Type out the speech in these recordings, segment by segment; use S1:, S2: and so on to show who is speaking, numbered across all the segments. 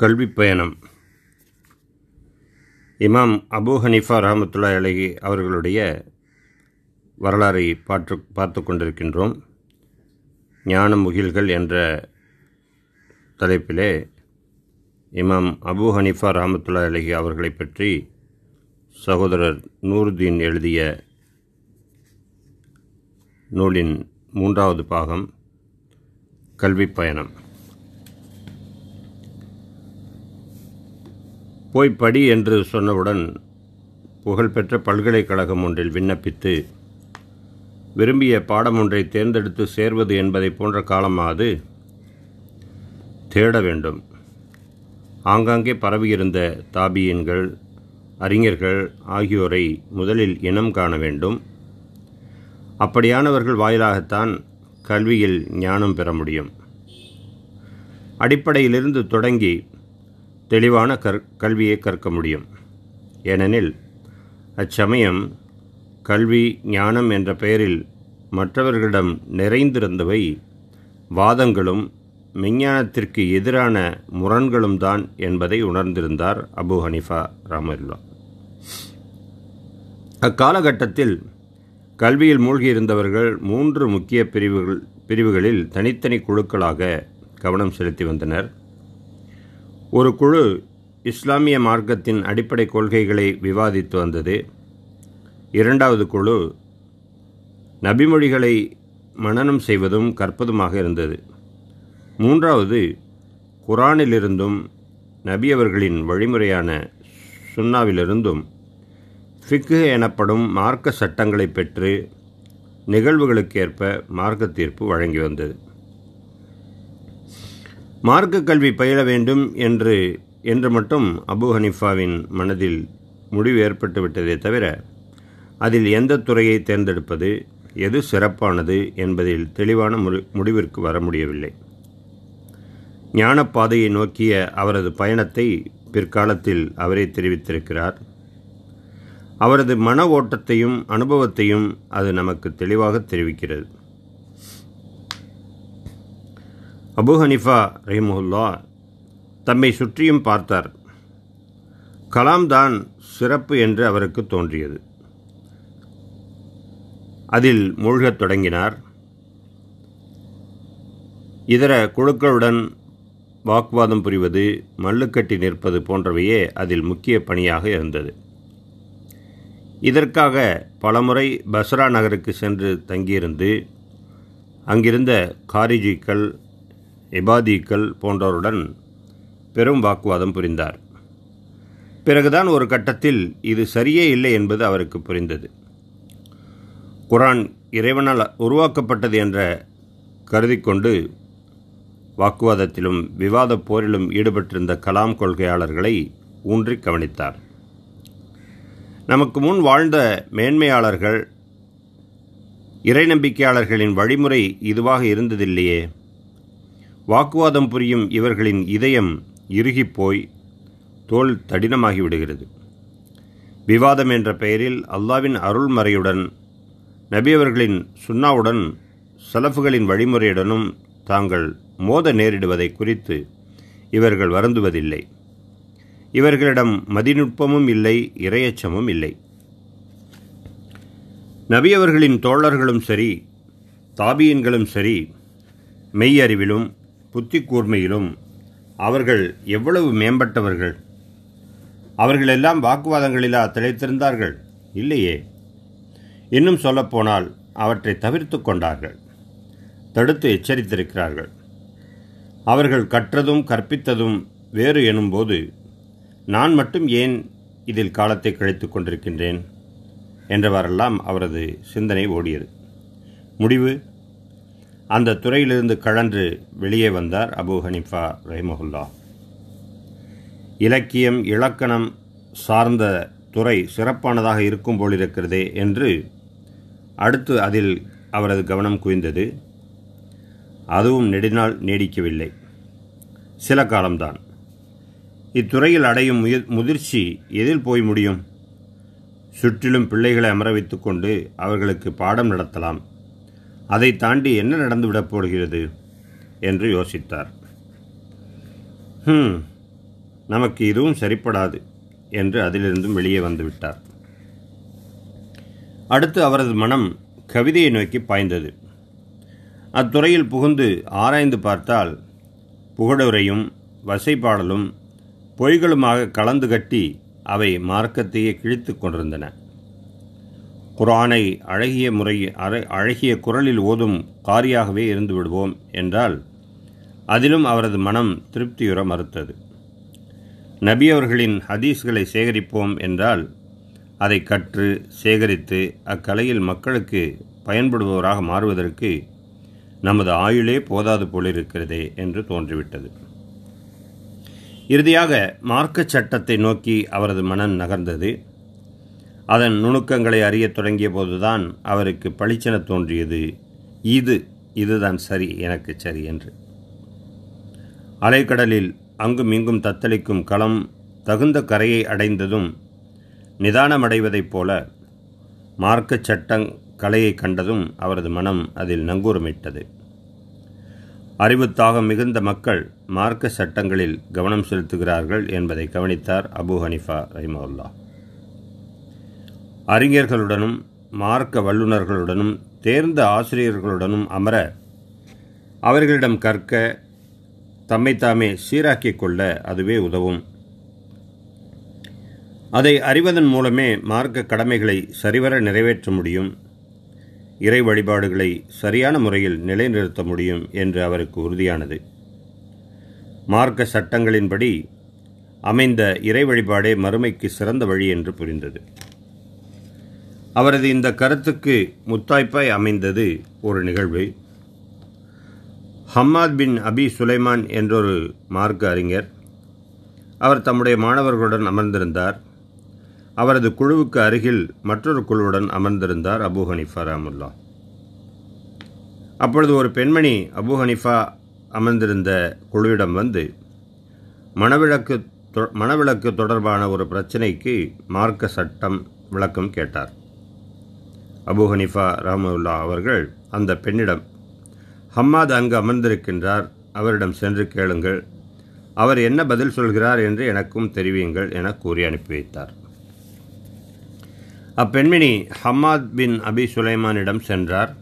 S1: கல்வி பயணம். இமாம் அபூ ஹனீஃபா ரஹமத்துல்லா அலஹி அவர்களுடைய வரலாறை பார்த்து பார்த்து கொண்டிருக்கின்றோம். ஞான முகில்கள் என்ற தலைப்பிலே இமாம் அபூ ஹனீஃபா ரஹமத்துல்லா அலஹி அவர்களை பற்றி சகோதரர் நூருதீன் எழுதிய நூலின் மூன்றாவது பாகம் கல்வி பயணம். போய் படி என்று சொன்னவுடன் புகழ்பெற்ற பல்கலைக்கழகம் ஒன்றில் விண்ணப்பித்து விரும்பிய பாடம் ஒன்றை தேர்ந்தெடுத்து சேர்வது என்பதை போன்ற காலமாவது தேட வேண்டும். ஆங்காங்கே பரவியிருந்த தாபியன்கள் அறிஞர்கள் ஆகியோரை முதலில் இனம் காண வேண்டும். அப்படியானவர்கள் வாயிலாகத்தான் கல்வியில் ஞானம் பெற முடியும். அடிப்படையிலிருந்து தொடங்கி தெளிவான கற் கல்வியை கற்க முடியும். ஏனெனில் அச்சமயம் கல்வி ஞானம் என்ற பெயரில் மற்றவர்களிடம் நிறைந்திருந்தவை வாதங்களும் விஞ்ஞானத்திற்கு எதிரான முரண்களும் தான் என்பதை உணர்ந்திருந்தார் அபு ஹனிஃபா ராமல்லா அக்காலகட்டத்தில் கல்வியில் மூழ்கியிருந்தவர்கள் மூன்று முக்கிய பிரிவுகள் பிரிவுகளில் தனித்தனி குழுக்களாக கவனம் செலுத்தி வந்தனர். ஒரு குழு இஸ்லாமிய மார்க்கத்தின் அடிப்படை கொள்கைகளை விவாதித்து வந்தது. இரண்டாவது குழு நபிமொழிகளை மனனம் செய்வதும் கற்பதுமாக இருந்தது. மூன்றாவது குரானிலிருந்தும் நபி அவர்களின் வழிமுறையான சுன்னாவிலிருந்தும் ஃபிக்கு எனப்படும் மார்க்க சட்டங்களை பெற்று நிகழ்வுகளுக்கேற்ப மார்க்க தீர்ப்பு வழங்கி வந்தது. மார்க்க கல்வி பயில வேண்டும் என்று என்று மட்டும் அபு ஹனிஃபாவின் மனதில் முடிவு ஏற்பட்டுவிட்டதே தவிர அதில் எந்த துறையை தேர்ந்தெடுப்பது எது சிறப்பானது என்பதில் தெளிவான முடிவிற்கு வர முடியவில்லை. ஞானப்பாதையை நோக்கிய அவரது பயணத்தை பிற்காலத்தில் அவரே தெரிவித்திருக்கிறார். அவரது மன ஓட்டத்தையும் அனுபவத்தையும் அது நமக்கு தெளிவாக தெரிவிக்கிறது. அபு ஹனிஃபா ரஹிமுல்லா தம்மை சுற்றியும் பார்த்தார். கலாம் தான் சிறப்பு என்று அவருக்கு தோன்றியது. அதில் மூழ்கத் தொடங்கினார். இதர குழுக்களுடன் வாக்குவாதம் புரிவது மல்லுக்கட்டி நிற்பது போன்றவையே அதில் முக்கிய பணியாக இருந்தது. இதற்காக பலமுறை பஸ்ரா நகருக்கு சென்று தங்கியிருந்து அங்கிருந்த காரிஜிக்கள் இபாதிக்கள் போன்றோருடன் பெரும் வாக்குவாதம் புரிந்தார். பிறகுதான் ஒரு கட்டத்தில் இது சரியே இல்லை என்பது அவருக்கு புரிந்தது. குரான் இறைவனால் உருவாக்கப்பட்டது என்ற கருதி கொண்டு வாக்குவாதத்திலும் விவாதப் போரிலும் ஈடுபட்டிருந்த கலாம் கொள்கையாளர்களை ஊன்றி கவனித்தார். நமக்கு முன் வாழ்ந்த மேன்மையாளர்கள் இறை நம்பிக்கையாளர்களின் வழிமுறை இதுவாக இருந்ததில்லையே. வாக்குவாதம் புரியும் இவர்களின் இதயம் இறுகிப்போய் தோல் தடினமாகி விடுகிறது விவாதம் என்ற பெயரில் அல்லாவின் அருள்மறையுடன் நபியவர்களின் சுண்ணாவுடன் சலஃபுகளின் வழிமுறையுடனும் தாங்கள் மோத நேரிடுவதை குறித்து இவர்கள் வருந்துவதில்லை. இவர்களிடம் மதிநுட்பமும் இல்லை இரையச்சமும் இல்லை. நபியவர்களின் தோழர்களும் சரி தாபியன்களும் சரி மெய்யறிவிலும் புத்தி கூர்மையிலும் அவர்கள் எவ்வளவு மேம்பட்டவர்கள்? அவர்களெல்லாம் வாக்குவாதங்களிலா திளைத்திருந்தார்கள்? இல்லையே. இன்னும் சொல்லப்போனால் அவற்றை தவிர்த்து கொண்டார்கள். தடுத்து எச்சரித்திருக்கிறார்கள். அவர்கள் கற்றதும் கற்பித்ததும் வேறு எனும்போது நான் மட்டும் ஏன் இதில் காலத்தை கழித்து கொண்டிருக்கின்றேன்? என்றவாறெல்லாம் அவரது சிந்தனை ஓடியது. முடிவு? அந்த துறையிலிருந்து கழன்று வெளியே வந்தார் அபு ஹனிஃபா ரஹிமஹுல்லா. இலக்கியம் இலக்கணம் சார்ந்த துறை சிறப்பானதாக இருக்கும் போலிருக்கிறதே என்று அடுத்து அதில் அவரது கவனம் குவிந்தது. அதுவும் நெடுநாள் நீடிக்கவில்லை. சில காலம்தான். இத்துறையில் அடையும் முய முதிர்ச்சி எதில் போய் முடியும்? சுற்றிலும் பிள்ளைகளை அமர வைத்து கொண்டு அவர்களுக்கு பாடம் நடத்தலாம். அதை தாண்டி என்ன நடந்துவிடப் போகிறது? என்று யோசித்தார். ஹம் நமக்கு இதுவும் சரிப்படாது என்று அதிலிருந்தும் வெளியே வந்துவிட்டார் அடுத்து அவரது மனம் கவிதையை நோக்கி பாய்ந்தது. அத்துறையில் புகுந்து ஆராய்ந்து பார்த்தால் புகழுரையும் வசைப்பாடலும் பொய்களுமாக கலந்து கட்டி அவை மார்க்கத்தையே கிழித்து கொண்டிருந்தன. குரானை அழகிய முறை அழகிய குரலில் ஓதும் காரியாகவே இருந்து விடுவோம் என்றால் அதிலும் அவரது மனம் திருப்தியுற மறுத்தது. நபி அவர்களின் ஹதீஸ்களை சேகரிப்போம் என்றால் அதை கற்று சேகரித்து அக்கலையில் மக்களுக்கு பயன்படுபவராக மாறுவதற்கு நமது ஆயுளே போதாது போலிருக்கிறதே என்று தோன்றிவிட்டது. இறுதியாக மார்க்க சட்டத்தை நோக்கி அவரது மனம் நகர்ந்தது. அதன் நுணுக்கங்களை அறியத் தொடங்கிய போதுதான் அவருக்கு பளிச்சென தோன்றியது. இது இதுதான் சரி எனக்கு சரி என்று. அலைக்கடலில் அங்கும் இங்கும் தத்தளிக்கும் களம் தகுந்த கரையை அடைந்ததும் நிதானமடைவதைப் போல மார்க்க சட்டங் கலையை கண்டதும் அவரது மனம் அதில் நங்கூரமிட்டது. அறிவுத்தாக மிகுந்த மக்கள் மார்க்க சட்டங்களில் கவனம் செலுத்துகிறார்கள் என்பதை கவனித்தார் அபு ஹனிஃபா ரஹிமவுல்லா அறிஞர்களுடனும் மார்க்க வல்லுநர்களுடனும் தேர்ந்த ஆசிரியர்களுடனும் அமர அவர்களிடம் கற்க தம்மைத்தாமே சீராக்கிக் கொள்ள அதுவே உதவும். அதை அறிவதன் மூலமே மார்க்க கடமைகளை சரிவர நிறைவேற்ற முடியும். இறை வழிபாடுகளை சரியான முறையில் நிலைநிறுத்த முடியும் என்று அவருக்கு உறுதியானது. மார்க்க சட்டங்களின்படி அமைந்த இறை வழிபாடே மறுமைக்கு சிறந்த வழி என்று புரிந்தது. அவரது இந்த கருத்துக்கு முத்தாய்ப்பாய் அமைந்தது ஒரு நிகழ்வு. ஹம்மாத் பின் அபி சுலைமான் என்றொரு மார்க்க அறிஞர். அவர் தம்முடைய மாணவர்களுடன் அமர்ந்திருந்தார். அவரது குழுவுக்கு அருகில் மற்றொரு குழுவுடன் அமர்ந்திருந்தார் அபு ஹனிஃபா ராமுல்லா அப்பொழுது ஒரு பெண்மணி அபு ஹனிஃபா அமர்ந்திருந்த குழுவிடம் வந்து மணவிளக்கு மணவிளக்கு தொடர்பான ஒரு பிரச்சனைக்கு மார்க்க சட்டம் விளக்கம் கேட்டார். அபு ஹனிஃபா ராமுல்லா அவர்கள் அந்த பெண்ணிடம் ஹம்மாத் அங்கு அமர்ந்திருக்கின்றார் அவரிடம் சென்று கேளுங்கள். அவர் என்ன பதில் சொல்கிறார் என்று எனக்கும் தெரிவியுங்கள் என கூறி அனுப்பி வைத்தார். அப்பெண்மணி ஹம்மாத் பின் அபி சுலைமானிடம் சென்றார்.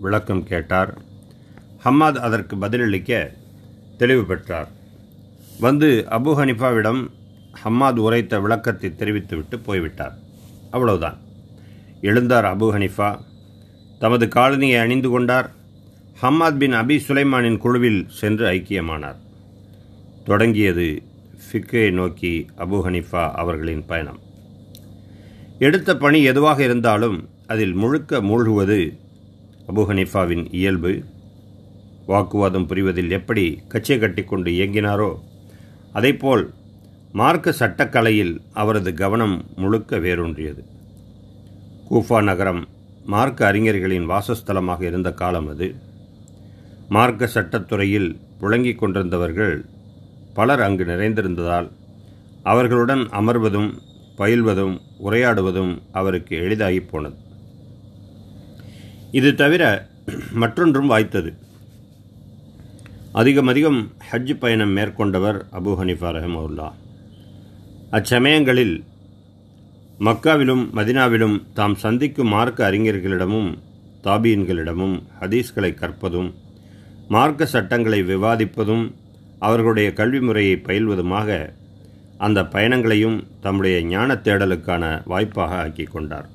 S1: விளக்கம் கேட்டார். ஹம்மாத் அதற்கு பதிலளிக்க தெளிவு பெற்றார். வந்து அபு ஹனிஃபாவிடம் ஹம்மாத் உரைத்த விளக்கத்தை தெரிவித்துவிட்டு போய்விட்டார். அவ்வளவுதான். எழுந்தார் அபு ஹனிஃபா. தமது காலனியை அணிந்து கொண்டார். ஹம்மாத் பின் அபி சுலைமானின் குழுவில் சென்று ஐக்கியமானார். தொடங்கியது ஃபிக்கை நோக்கி அபு ஹனிஃபா அவர்களின் பயணம். எடுத்த பணி எதுவாக இருந்தாலும் அதில் முழுக்க மூழ்குவது அபு ஹனிஃபாவின் இயல்பு. வாக்குவாதம் புரிவதில் எப்படி கச்சை கட்டிக்கொண்டு இயங்கினாரோ அதைப்போல் மார்க்க சட்டக்கலையில் அவரது கவனம் முழுக்க வேரூன்றியது. கூஃபா நகரம் மார்க்க அறிஞர்களின் வாசஸ்தலமாக இருந்த காலம் அது. மார்க்க சட்டத்துறையில் புழங்கிக் கொண்டிருந்தவர்கள் பலர் அங்கு நிறைந்திருந்ததால் அவர்களுடன் அமர்வதும் பயில்வதும் உரையாடுவதும் அவருக்கு எளிதாகி போனது. இது தவிர மற்றொன்றும் வாய்த்தது. அதிகம் அதிகம் ஹஜ் பயணம் மேற்கொண்டவர் அபு ஹனிஃபா ரஹமவுல்லா அச்சமயங்களில் மக்காவிலும் மதினாவிலும் தாம் சந்திக்கும் மார்க்க அறிஞர்களிடமும் தாபீன்களிடமும் ஹதீஸ்களை கற்பதும் மார்க்க சட்டங்களை விவாதிப்பதும் அவர்களுடைய கல்வி முறையை பயில்வதுமாக அந்த பயணங்களையும் தம்முடைய ஞான தேடலுக்கான வாய்ப்பாக ஆக்கி கொண்டார்.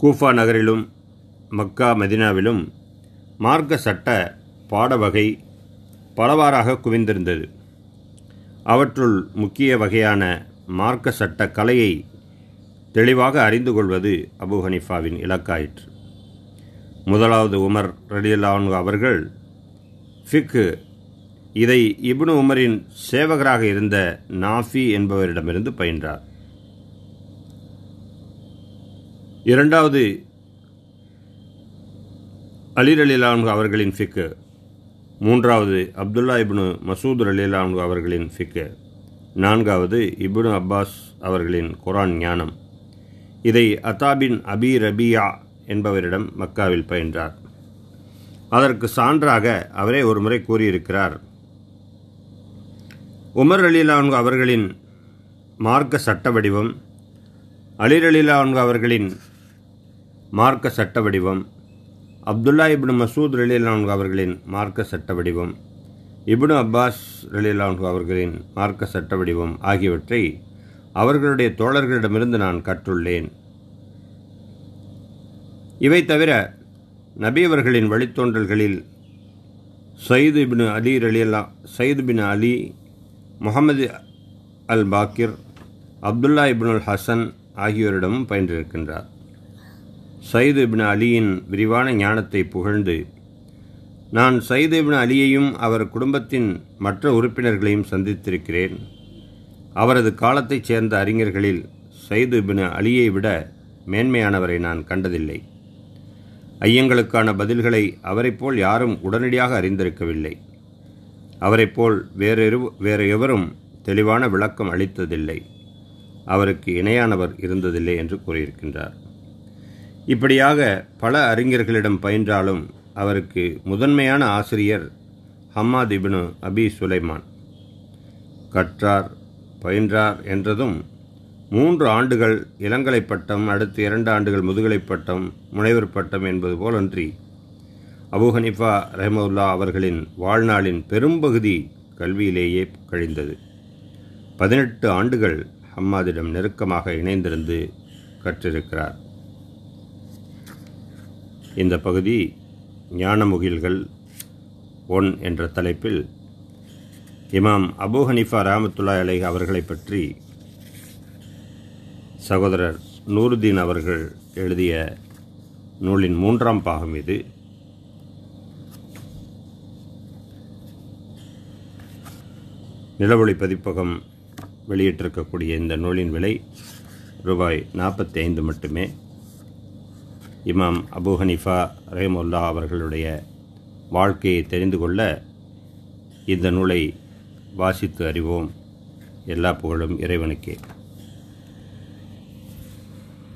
S1: கூஃபா நகரிலும் மக்கா மதினாவிலும் மார்க்க சட்ட பாட வகை பலவாறாக குவிந்திருந்தது. அவற்றுள் முக்கிய வகையான மார்க்க சட்ட கலையை தெளிவாக அறிந்து கொள்வது அபு ஹனிஃபாவின் இலக்காயிற்று. முதலாவது உமர் ரலியல்லான் அவர்கள் ஃபிக்கு இதை இப்னு உமரின் சேவகராக இருந்த நாஃபி என்பவரிடமிருந்து பயின்றார். இரண்டாவது அலிர் அலிலான்கு அவர்களின் ஃபிக்கு. மூன்றாவது அப்துல்லா இப்னு மசூத் அலிலான்கு அவர்களின் ஃபிக்கு. நான்காவது இப்னு அப்பாஸ் அவர்களின் குரான் ஞானம். இதை அத்தாபின் அபி ரபியா என்பவரிடம் மக்காவில் பயின்றார். அதற்கு சான்றாக அவரே ஒரு முறை கூறியிருக்கிறார். உமர் அலிலான்கு அவர்களின் மார்க்க சட்ட வடிவம் அலிர் அலிலான்கு அவர்களின் மார்க்க சட்ட வடிவம் அப்துல்லா இப்னு மசூத் அலிலான்கு அவர்களின் மார்க்க சட்ட வடிவம் இப்னு அப்பாஸ் ரலிலான் அவர்களின் மார்க்க சட்ட வடிவம் ஆகியவற்றை அவர்களுடைய தோழர்களிடமிருந்து நான் கற்றுள்ளேன். இவை தவிர நபியவர்களின் வழித்தோன்றல்களில் சயீது இப்னு அலி ரலியல்லா Saeed bin Ali Muhammad al Baqir Abdullah இப்னுல் ஹசன் ஆகியோரிடமும் பயின்றிருக்கின்றார். சயீது இப்னு அலியின் விரிவான ஞானத்தை புகழ்ந்து நான் சயீது இப்னு அலியையும் அவர் குடும்பத்தின் மற்ற உறுப்பினர்களையும் சந்தித்திருக்கிறேன். அவரது காலத்தைச் சேர்ந்த அறிஞர்களில் சயீது இப்னு அலியை விட மேன்மையானவரை நான் கண்டதில்லை. ஐயங்களுக்கான பதில்களை அவரைப் போல் யாரும் உடனடியாக அறிந்திருக்கவில்லை. அவரைப் போல் வேறெரு வேறு எவரும் தெளிவான விளக்கம் அளித்ததில்லை. அவருக்கு இணையானவர் இருந்ததில்லை என்று கூறியிருக்கின்றார். இப்படியாக பல அறிஞர்களிடம் பயின்றாலும் அவருக்கு முதன்மையான ஆசிரியர் ஹம்மாத் இபினு அபி சுலைமான். கற்றார் பயின்றார் என்றதும் மூன்று ஆண்டுகள் இளங்கலை பட்டம் அடுத்து இரண்டு ஆண்டுகள் முதுகலை பட்டம் முனைவர் பட்டம் என்பது போலன்றி அபு ஹனிஃபா அவர்களின் வாழ்நாளின் பெரும்பகுதி கல்வியிலேயே கழிந்தது. பதினெட்டு ஆண்டுகள் ஹம்மாதிடம் நெருக்கமாக இணைந்திருந்து கற்றிருக்கிறார். இந்த பகுதி ஞானமுகில்கள் ஒன் என்ற தலைப்பில் இமாம் அபு ஹனிஃபா ராமத்துல்லா அலை அவர்களை பற்றி சகோதரர் நூருதீன் அவர்கள் எழுதிய நூலின் மூன்றாம் பாகம் இது. நிலவொளி பதிப்பகம் வெளியிட்டிருக்கக்கூடிய இந்த நூலின் விலை ரூபாய் நாற்பத்தி ஐந்து மட்டுமே. இமாம் அபு ஹனிஃபா ரஹமுல்லா அவர்களுடைய வாழ்க்கையை தெரிந்து கொள்ள இந்த நூலை வாசித்து அறிவோம். எல்லா புகழும் இறைவனுக்கே.